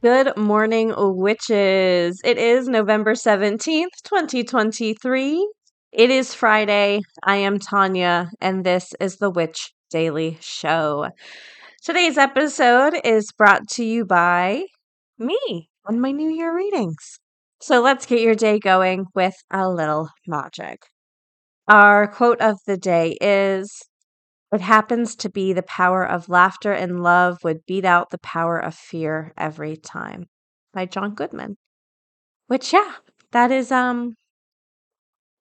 Good morning, witches. It is November 17th, 2023. It is Friday. I am Tonya, and this is the Witch Daily Show. Today's episode is brought to you by me on my New Year readings. So let's get your day going with a little magic. Our quote of the day is it happens to be the power of laughter and love would beat out the power of fear every time by John Goodman. Which yeah, that is um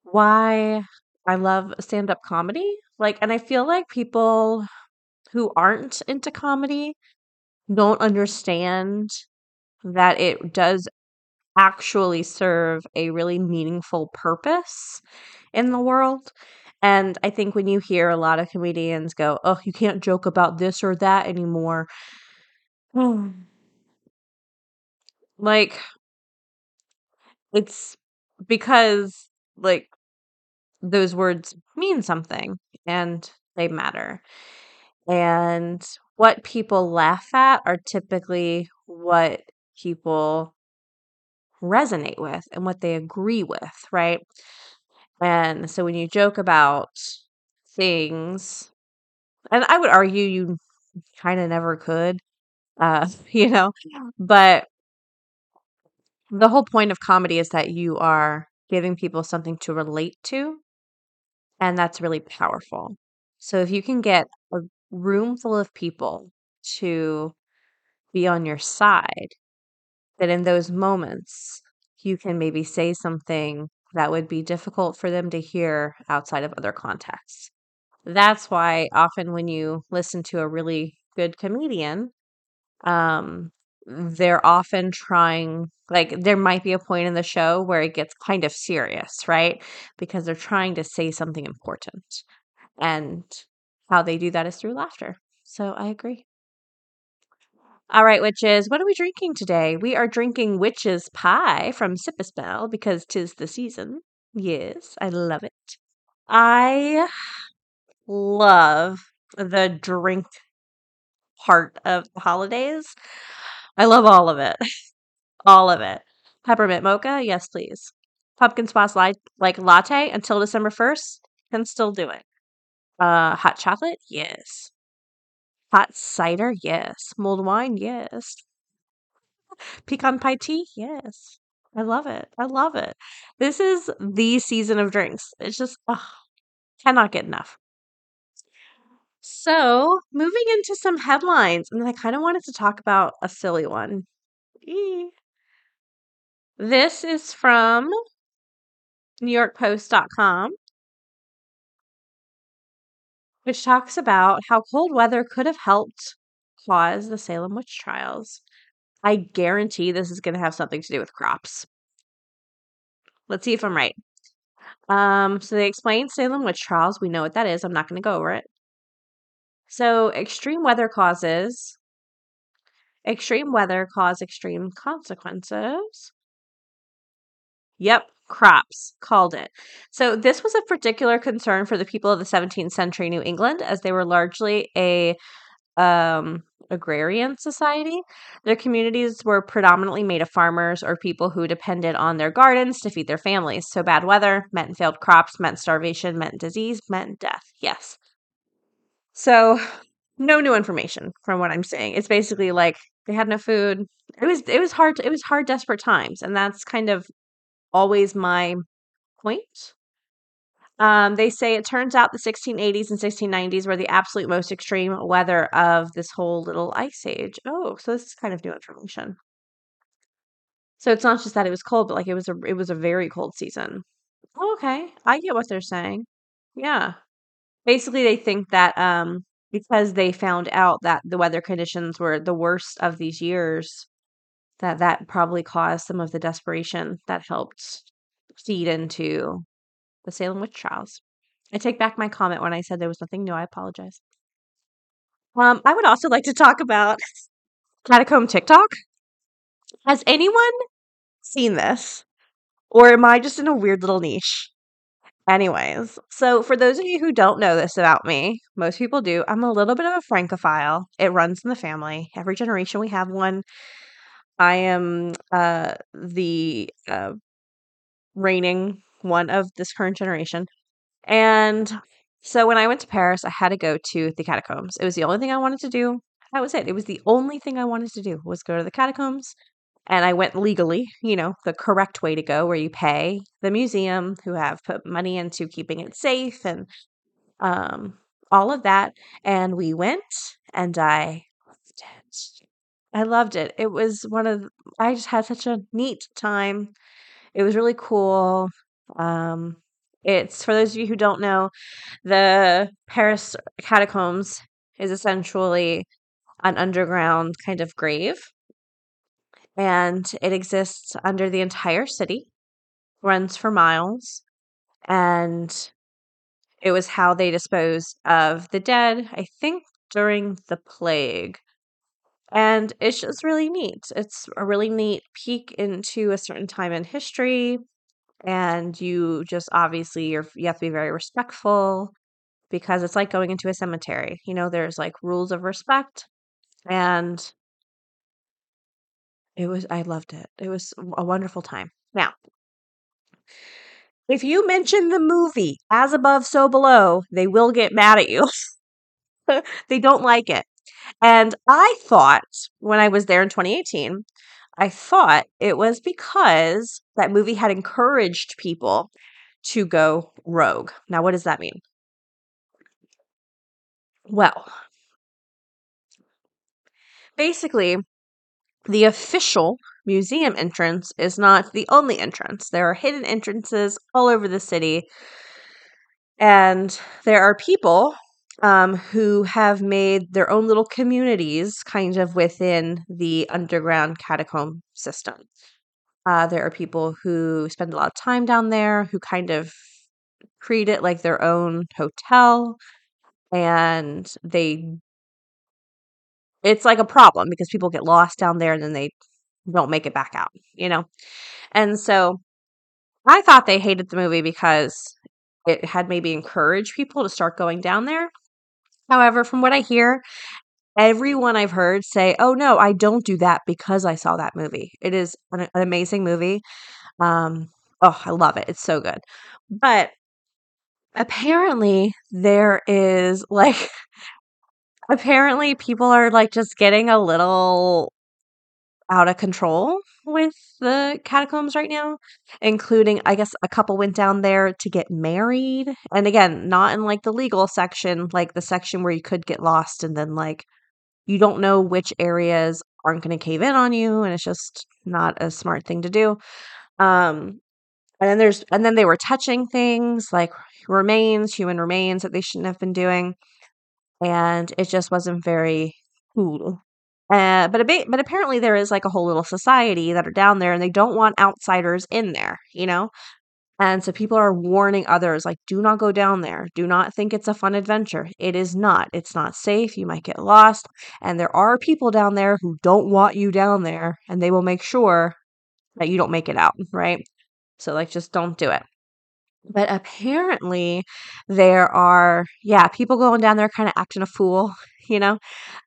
why I love stand-up comedy. Like and I feel like people who aren't into comedy don't understand that it does actually serve a really meaningful purpose in the world. And I think when you hear a lot of comedians go, "Oh, you can't joke about this or that anymore." like it's because like those words mean something and they matter. And what people laugh at are typically what people resonate with and what they agree with, right? And so when you joke about things, and I would argue you kind of never could, uh, you know, but the whole point of comedy is that you are giving people something to relate to, and that's really powerful. So if you can get a room full of people to be on your side, that in those moments you can maybe say something that would be difficult for them to hear outside of other contexts. That's why often when you listen to a really good comedian, um, they're often trying like there might be a point in the show where it gets kind of serious, right? Because they're trying to say something important. And how they do that is through laughter. So I agree. All right, witches, what are we drinking today? We are drinking witch's pie from Sip a Spell because tis the season. Yes, I love it. I love the drink part of the holidays. I love all of it. all of it. Peppermint mocha, yes, please. Pumpkin spice light like latte until December 1st, can still do it. Uh hot chocolate, yes. Hot cider, yes. Mulled wine, yes. Pecan pie tea, yes. I love it. I love it. This is the season of drinks. It's just ugh, cannot get enough. So, moving into some headlines, and I kind of wanted to talk about a silly one. This is from NewYorkPost.com which talks about how cold weather could have helped cause the Salem witch trials. I guarantee this is going to have something to do with crops. Let's see if I'm right. Um, so they explain Salem witch trials. We know what that is. I'm not going to go over it. So extreme weather causes extreme weather cause extreme consequences. Yep, crops called it. So this was a particular concern for the people of the 17th century New England as they were largely a um, agrarian society. Their communities were predominantly made of farmers or people who depended on their gardens to feed their families. So bad weather meant failed crops, meant starvation, meant disease, meant death. Yes. So no new information from what I'm saying. It's basically like they had no food. It was it was hard it was hard desperate times and that's kind of always my point. Um, they say it turns out the 1680s and 1690s were the absolute most extreme weather of this whole little ice age. Oh, so this is kind of new information. So it's not just that it was cold, but like it was a it was a very cold season. Oh, okay, I get what they're saying. Yeah, basically they think that um because they found out that the weather conditions were the worst of these years, that that probably caused some of the desperation that helped feed into the Salem witch trials. I take back my comment when I said there was nothing new. I apologize. Um, I would also like to talk about catacomb TikTok. Has anyone seen this? Or am I just in a weird little niche? Anyways, so for those of you who don't know this about me, most people do. I'm a little bit of a francophile. It runs in the family. Every generation we have one. I am uh, the uh, reigning one of this current generation. And so when I went to Paris, I had to go to the catacombs. It was the only thing I wanted to do. That was it. It was the only thing I wanted to do was go to the catacombs. And I went legally, you know, the correct way to go, where you pay the museum who have put money into keeping it safe and um, all of that. And we went, and I. I loved it. It was one of, I just had such a neat time. It was really cool. Um, it's for those of you who don't know, the Paris catacombs is essentially an underground kind of grave and it exists under the entire city, runs for miles, and it was how they disposed of the dead, I think during the plague. And it's just really neat. It's a really neat peek into a certain time in history. And you just obviously you're you have to be very respectful because it's like going into a cemetery. You know, there's like rules of respect and it was I loved it. It was a wonderful time. Now, if you mention the movie As Above So Below, they will get mad at you. they don't like it. And I thought when I was there in 2018, I thought it was because that movie had encouraged people to go rogue. Now, what does that mean? Well, basically, the official museum entrance is not the only entrance. There are hidden entrances all over the city. And there are people um, who have made their own little communities kind of within the underground catacomb system. Uh, there are people who spend a lot of time down there who kind of treat it like their own hotel and they it's like a problem because people get lost down there and then they don't make it back out, you know? And so I thought they hated the movie because it had maybe encouraged people to start going down there. However, from what I hear, everyone I've heard say, "Oh no, I don't do that because I saw that movie." It is an, an amazing movie. Um, oh, I love it. It's so good. But apparently there is like apparently people are like just getting a little out of control with the catacombs right now, including, I guess, a couple went down there to get married. And again, not in like the legal section, like the section where you could get lost and then like you don't know which areas aren't going to cave in on you. And it's just not a smart thing to do. Um, and then there's, and then they were touching things like remains, human remains that they shouldn't have been doing. And it just wasn't very cool. Uh, but a bit, but apparently there is like a whole little society that are down there and they don't want outsiders in there, you know? And so people are warning others like do not go down there. Do not think it's a fun adventure. It is not. It's not safe. You might get lost. And there are people down there who don't want you down there and they will make sure that you don't make it out, right? So like just don't do it. But apparently there are yeah, people going down there kind of acting a fool, you know?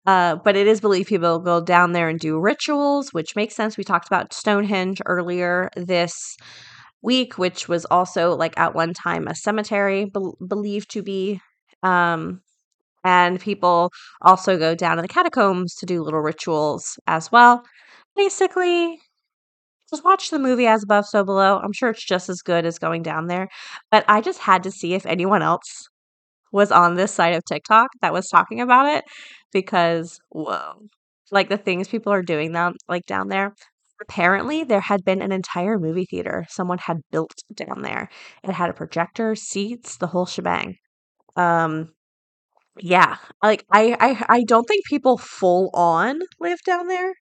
Uh, but it is believed people go down there and do rituals, which makes sense. We talked about Stonehenge earlier this week, which was also like at one time a cemetery be- believed to be. Um, and people also go down to the catacombs to do little rituals as well. Basically, just watch the movie As Above, So Below. I'm sure it's just as good as going down there. But I just had to see if anyone else was on this side of TikTok that was talking about it because whoa. Like the things people are doing down like down there. Apparently there had been an entire movie theater someone had built down there. It had a projector, seats, the whole shebang. Um yeah, like I, I I don't think people full on live down there,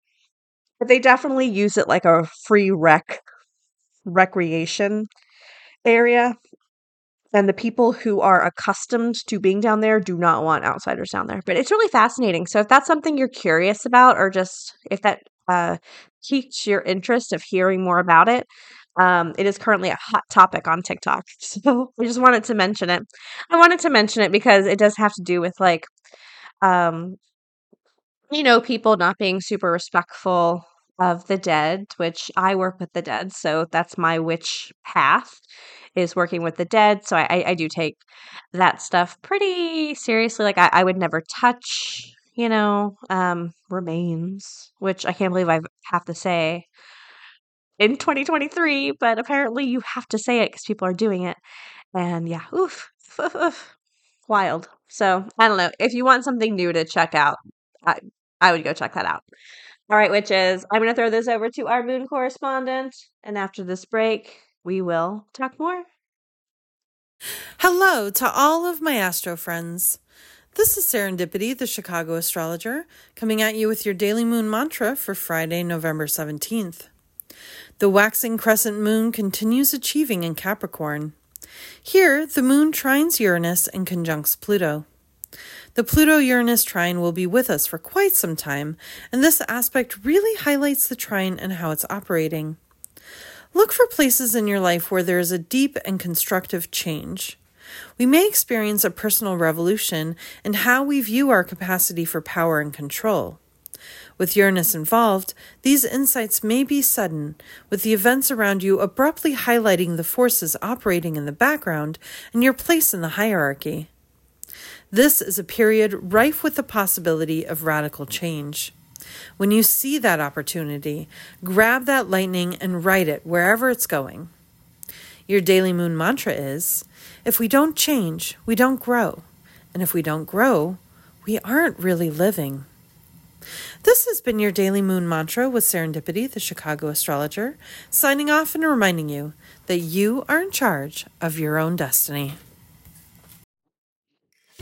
but they definitely use it like a free rec recreation area. And the people who are accustomed to being down there do not want outsiders down there. But it's really fascinating. So if that's something you're curious about, or just if that uh, piques your interest of hearing more about it, um, it is currently a hot topic on TikTok. So I just wanted to mention it. I wanted to mention it because it does have to do with like, um, you know, people not being super respectful of the dead, which I work with the dead. So that's my witch path is working with the dead. So I, I do take that stuff pretty seriously. Like I, I would never touch, you know, um, remains, which I can't believe I have to say in 2023, but apparently you have to say it because people are doing it. And yeah, oof, oof, oof, wild. So I don't know. If you want something new to check out, I, I would go check that out. All right, witches, I'm going to throw this over to our moon correspondent. And after this break, we will talk more. Hello to all of my astro friends. This is Serendipity, the Chicago astrologer, coming at you with your daily moon mantra for Friday, November 17th. The waxing crescent moon continues achieving in Capricorn. Here, the moon trines Uranus and conjuncts Pluto. The Pluto Uranus trine will be with us for quite some time, and this aspect really highlights the trine and how it's operating. Look for places in your life where there is a deep and constructive change. We may experience a personal revolution in how we view our capacity for power and control. With Uranus involved, these insights may be sudden, with the events around you abruptly highlighting the forces operating in the background and your place in the hierarchy. This is a period rife with the possibility of radical change. When you see that opportunity, grab that lightning and ride it wherever it's going. Your daily moon mantra is if we don't change, we don't grow. And if we don't grow, we aren't really living. This has been your daily moon mantra with Serendipity, the Chicago astrologer, signing off and reminding you that you are in charge of your own destiny.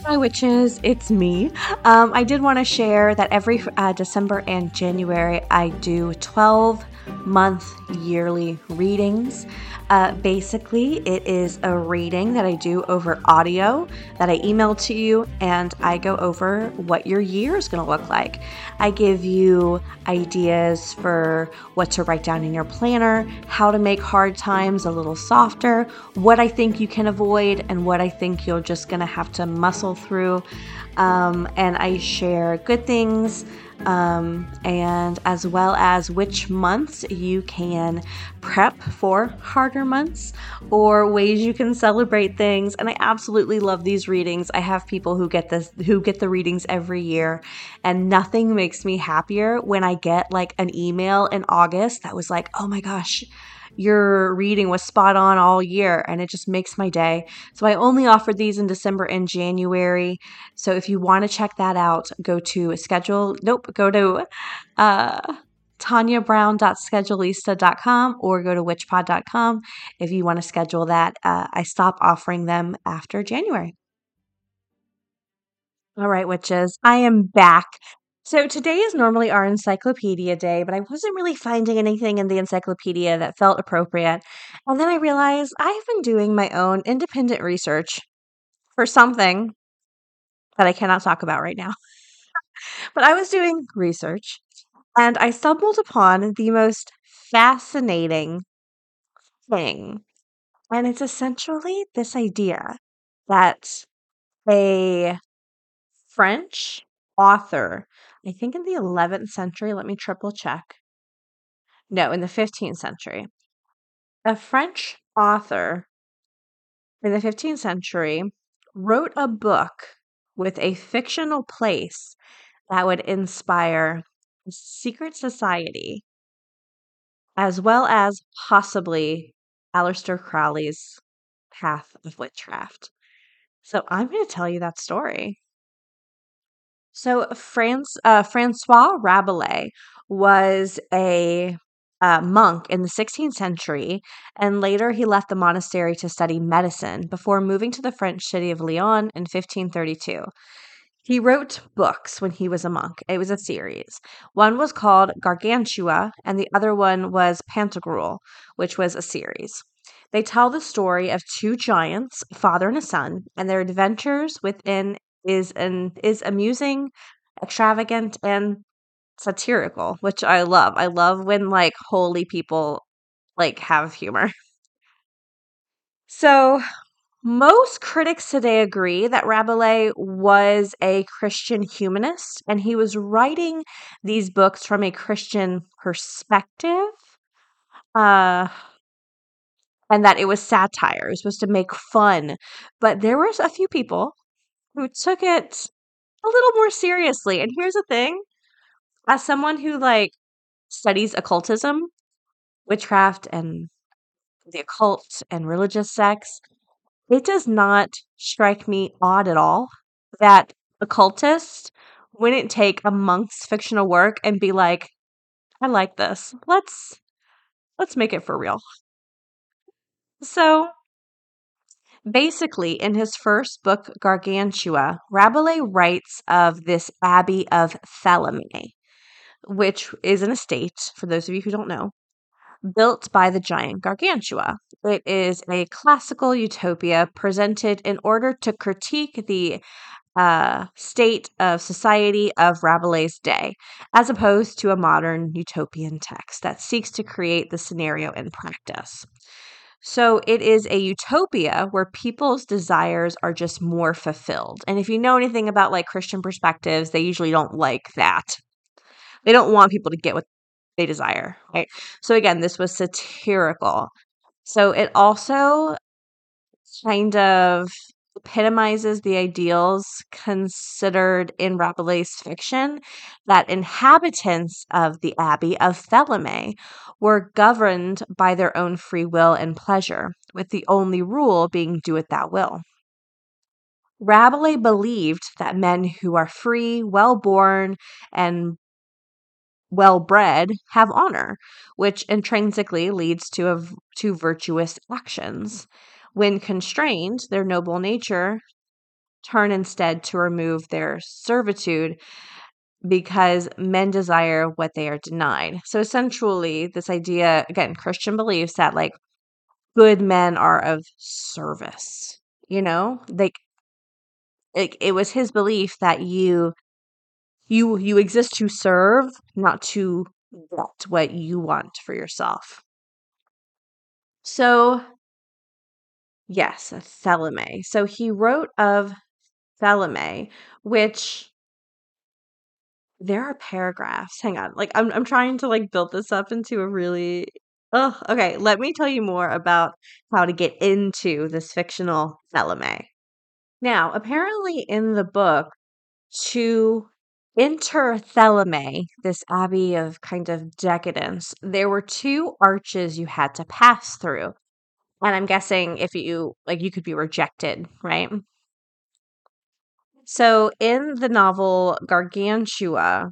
Hi, witches. It's me. Um, I did want to share that every uh, December and January I do 12 month yearly readings. Uh, basically, it is a reading that I do over audio that I email to you, and I go over what your year is going to look like. I give you ideas for what to write down in your planner, how to make hard times a little softer, what I think you can avoid, and what I think you're just going to have to muscle through. Um, and I share good things um, and as well as which months you can prep for harder months or ways you can celebrate things. And I absolutely love these readings. I have people who get this who get the readings every year, and nothing makes me happier when I get like an email in August that was like, "Oh my gosh." Your reading was spot on all year and it just makes my day. So I only offered these in December and January. So if you want to check that out, go to schedule, nope, go to uh, tonyabrown.schedulista.com or go to witchpod.com if you want to schedule that. Uh, I stop offering them after January. All right, witches, I am back so today is normally our encyclopedia day, but I wasn't really finding anything in the encyclopedia that felt appropriate. And then I realized I've been doing my own independent research for something that I cannot talk about right now. but I was doing research and I stumbled upon the most fascinating thing. And it's essentially this idea that a French author I think in the 11th century, let me triple check. No, in the 15th century. A French author in the 15th century wrote a book with a fictional place that would inspire a secret society, as well as possibly Aleister Crowley's path of witchcraft. So I'm going to tell you that story. So France, uh, Francois Rabelais was a uh, monk in the 16th century, and later he left the monastery to study medicine before moving to the French city of Lyon in 1532. he wrote books when he was a monk. It was a series. One was called Gargantua, and the other one was Pantagruel, which was a series. They tell the story of two giants, father and a son, and their adventures within is an is amusing, extravagant, and satirical, which I love. I love when like holy people like have humor. So most critics today agree that Rabelais was a Christian humanist and he was writing these books from a Christian perspective. Uh, and that it was satire, it was supposed to make fun. But there was a few people who took it a little more seriously. And here's the thing as someone who like studies occultism, witchcraft, and the occult and religious sects, it does not strike me odd at all that occultists wouldn't take a monk's fictional work and be like, I like this. Let's let's make it for real. So basically, in his first book, Gargantua, Rabelais writes of this abbey of Theleme, which is an estate, for those of you who don't know, built by the giant Gargantua. It is a classical utopia presented in order to critique the uh, state of society of Rabelais' day, as opposed to a modern utopian text that seeks to create the scenario in practice. So it is a utopia where people's desires are just more fulfilled. And if you know anything about like Christian perspectives, they usually don't like that. They don't want people to get what they desire, right? So again, this was satirical. So it also kind of epitomizes the ideals considered in Rabelais' fiction that inhabitants of the abbey of Theleme were governed by their own free will and pleasure, with the only rule being do it thou will. Rabelais believed that men who are free, well born, and well bred have honor, which intrinsically leads to a, to virtuous actions. When constrained, their noble nature turn instead to remove their servitude because men desire what they are denied. So essentially, this idea again, Christian beliefs that like good men are of service. You know, like it, it was his belief that you you you exist to serve, not to get what you want for yourself. So yes, Theleme. So he wrote of Theleme, which there are paragraphs. Hang on. Like I'm I'm trying to like build this up into a really Oh, okay. Let me tell you more about how to get into this fictional Theleme. Now, apparently in the book, to enter Theleme, this abbey of kind of decadence, there were two arches you had to pass through. And I'm guessing if you like you could be rejected, right? So in the novel Gargantua,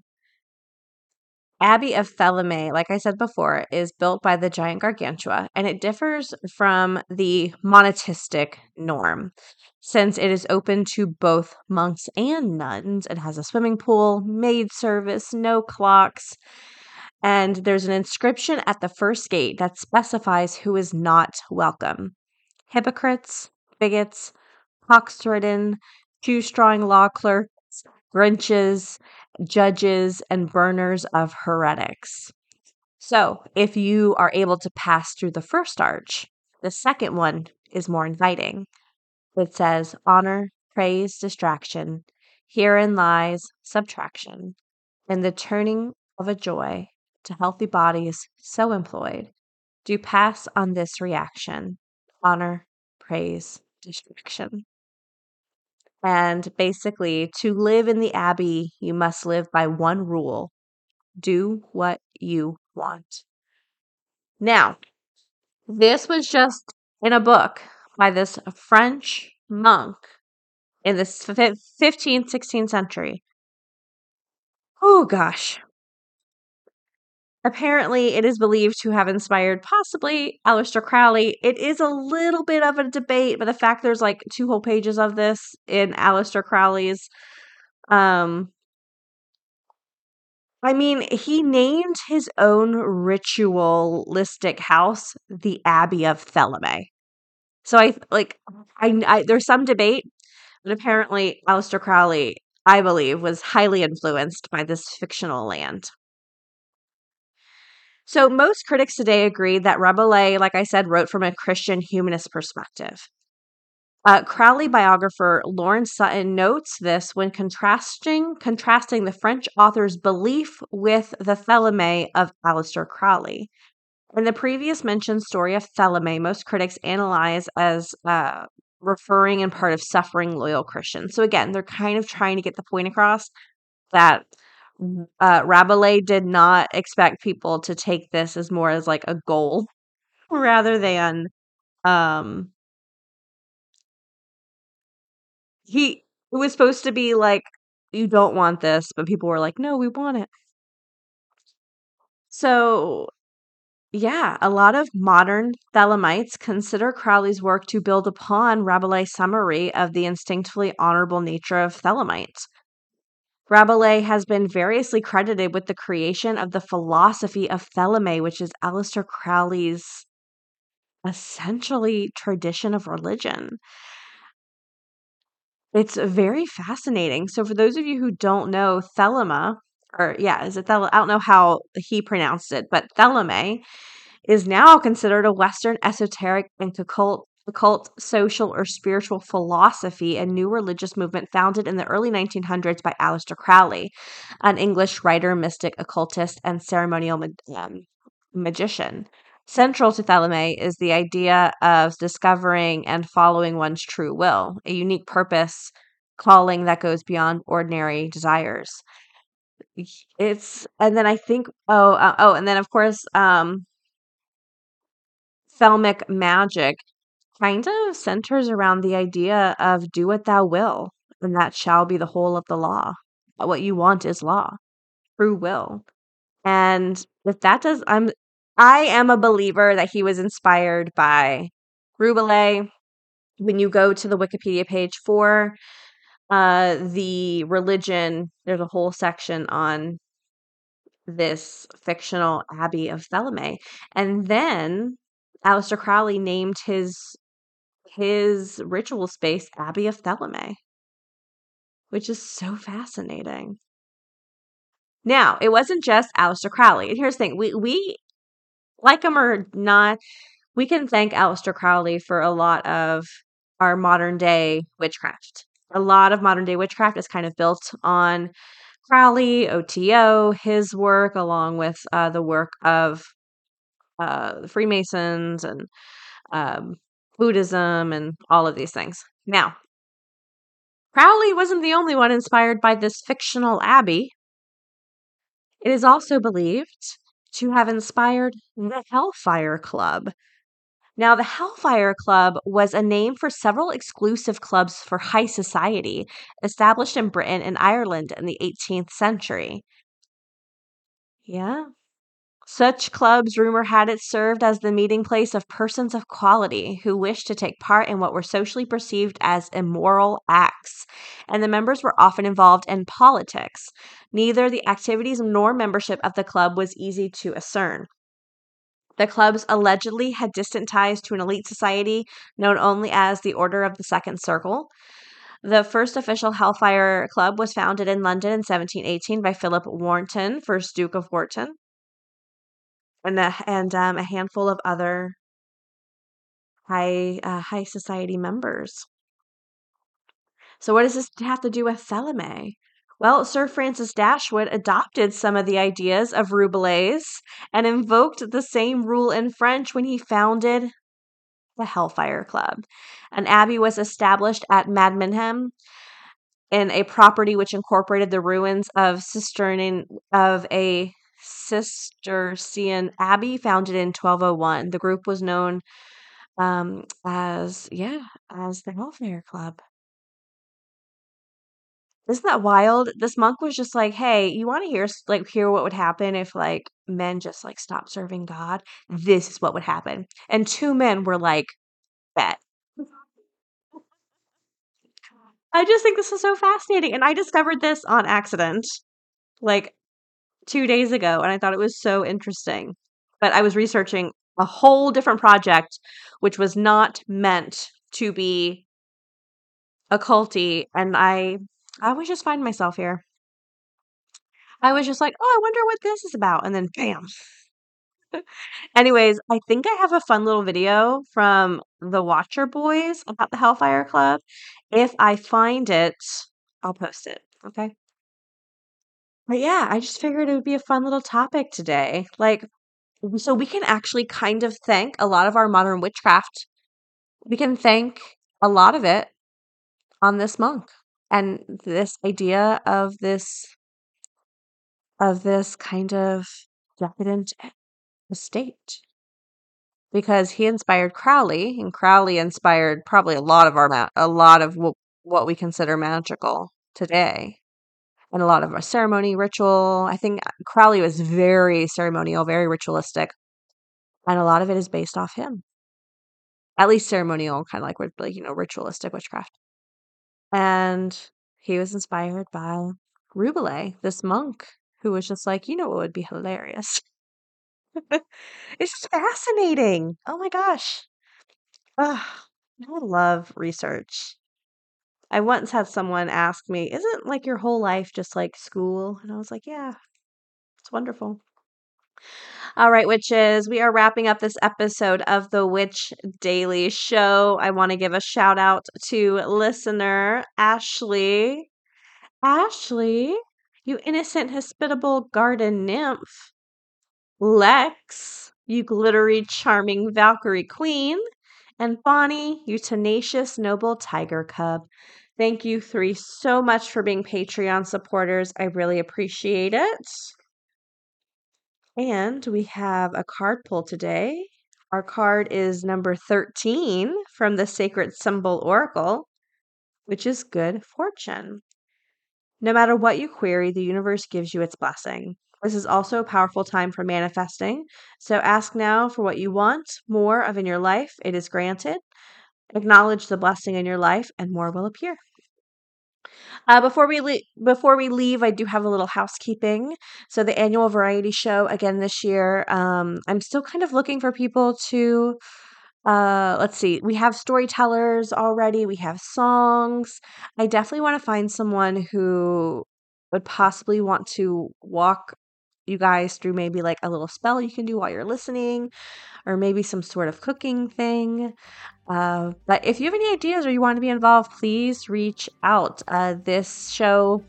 Abbey of Theleme, like I said before, is built by the giant Gargantua, and it differs from the monatistic norm since it is open to both monks and nuns. It has a swimming pool, maid service, no clocks, and there's an inscription at the first gate that specifies who is not welcome hypocrites, bigots, pox ridden, shoe-strawing law clerks, Grinches, judges, and burners of heretics. So, if you are able to pass through the first arch, the second one is more inviting. It says, Honor, praise, distraction. Herein lies subtraction, and the turning of a joy to healthy bodies so employed. Do pass on this reaction honor, praise, distraction. And basically, to live in the Abbey, you must live by one rule do what you want. Now, this was just in a book by this French monk in the 15th, 16th century. Oh gosh, Apparently, it is believed to have inspired possibly Aleister Crowley. It is a little bit of a debate, but the fact there's like two whole pages of this in Aleister Crowley's Um, I mean, he named his own ritualistic house the Abbey of Theleme. So I like I, I there's some debate, but apparently Aleister Crowley, I believe, was highly influenced by this fictional land. So most critics today agree that Rabelais, like I said, wrote from a Christian humanist perspective. Uh, Crowley biographer Lawrence Sutin notes this when contrasting contrasting the French author's belief with the Theleme of Aleister Crowley. In the previous mentioned story of Theleme, most critics analyze as uh, referring in part of suffering loyal Christians. So again, they're kind of trying to get the point across that uh, Rabelais did not expect people to take this as more as like a goal rather than um he it was supposed to be like you don't want this but people were like no we want it. So yeah a lot of modern thelemites consider crowley's work to build upon rabelais' summary of the instinctively honorable nature of thelemites Rabelais has been variously credited with the creation of the philosophy of Theleme, which is Aleister Crowley's essentially tradition of religion. It's very fascinating. So, for those of you who don't know, Thelema, or yeah, is it Thel? I don't know how he pronounced it, but Theleme is now considered a Western esoteric and occult, occult, social, or spiritual philosophy and new religious movement founded in the early 1900s by Aleister Crowley, an English writer, mystic, occultist, and ceremonial um, magician. Central to Theleme is the idea of discovering and following one's true will, a unique purpose, calling that goes beyond ordinary desires. It's and then I think oh uh, oh and then of course um Thelemic magic kind of centers around the idea of do what thou will, and that shall be the whole of the law. What you want is law, true will. And if that does, I'm I am a believer that he was inspired by Rabelais. When you go to the Wikipedia page for uh, the religion, there's a whole section on this fictional Abbey of Theleme. And then Aleister Crowley named his his ritual space Abbey of Theleme, which is so fascinating. Now, it wasn't just Aleister Crowley. And here's the thing we, we like him or not, we can thank Aleister Crowley for a lot of our modern day witchcraft. A lot of modern day witchcraft is kind of built on Crowley, OTO, his work, along with uh, the work of uh, the Freemasons and um, Buddhism and all of these things. Now, Crowley wasn't the only one inspired by this fictional abbey. It is also believed to have inspired the Hellfire Club. Now, the Hellfire Club was a name for several exclusive clubs for high society established in Britain and Ireland in the 18th century. Yeah. Such clubs, rumor had it, served as the meeting place of persons of quality who wished to take part in what were socially perceived as immoral acts, and the members were often involved in politics. Neither the activities nor membership of the club was easy to discern. The clubs allegedly had distant ties to an elite society known only as the Order of the Second Circle. The first official Hellfire Club was founded in London in 1718 by Philip Wharton, first Duke of Wharton and a, and um, a handful of other high uh, high society members. So, what does this have to do with Theleme? Well, Sir Francis Dashwood adopted some of the ideas of Rabelais and invoked the same rule in French when he founded the Hellfire Club. An abbey was established at Medmenham in a property which incorporated the ruins of Cistercian of a Cistercian abbey founded in 1201. The group was known um, as, yeah, as the Hellfire Club. Isn't that wild? This monk was just like, "Hey, you want to hear like hear what would happen if like men just like stopped serving God? This is what would happen." And two men were like, "Bet." I just think this is so fascinating. And I discovered this on accident like two days ago, and I thought it was so interesting. But I was researching a whole different project, which was not meant to be occulty, and I I was just find myself here. I was just like, oh, I wonder what this is about, and then bam. Anyways, I think I have a fun little video from the Watcher Boys about the Hellfire Club. If I find it, I'll post it. Okay. But yeah, I just figured it would be a fun little topic today. Like, so we can actually kind of thank a lot of our modern witchcraft. We can thank a lot of it on this monk and this idea of this of this kind of decadent estate because he inspired Crowley and Crowley inspired probably a lot of our ma- a lot of what, what we consider magical today and a lot of our ceremony ritual I think Crowley was very ceremonial very ritualistic and a lot of it is based off him at least ceremonial kind of like like you know ritualistic witchcraft and he was inspired by Rabelais, this monk who was just like, you know what would be hilarious? it's just fascinating. Oh my gosh. I love research. I once had someone ask me, Isn't like your whole life just like school? And I was like, Yeah, it's wonderful. All right, witches, we are wrapping up this episode of the Witch Daily Show. I want to give a shout out to listener Ashley. Ashley, you innocent, hospitable garden nymph. Lex, you glittery, charming Valkyrie queen. And Bonnie, you tenacious, noble tiger cub. Thank you three so much for being Patreon supporters. I really appreciate it. And we have a card pull today. Our card is number 13 from the Sacred Symbol Oracle, which is good fortune. No matter what you query, the universe gives you its blessing. This is also a powerful time for manifesting. So ask now for what you want more of in your life. It is granted. Acknowledge the blessing in your life, and more will appear. Uh, before we le- before we leave, I do have a little housekeeping. So the annual variety show again this year. Um, I'm still kind of looking for people to. Uh, let's see. We have storytellers already. We have songs. I definitely want to find someone who would possibly want to walk you guys through maybe like a little spell you can do while you're listening, or maybe some sort of cooking thing. Uh, but if you have any ideas or you want to be involved, please reach out. Uh, this show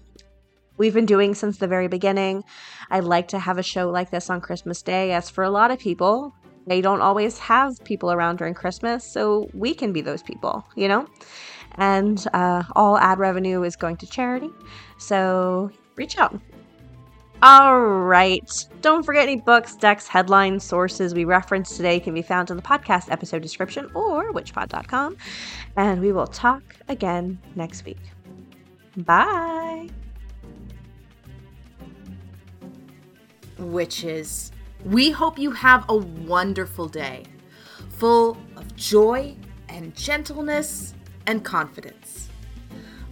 we've been doing since the very beginning. I'd like to have a show like this on Christmas Day, as for a lot of people, they don't always have people around during Christmas, so we can be those people, you know? And uh, all ad revenue is going to charity, so reach out. All right. Don't forget any books, decks, headlines, sources we referenced today can be found in the podcast episode description or witchpod.com. And we will talk again next week. Bye. Witches, we hope you have a wonderful day, full of joy and gentleness and confidence.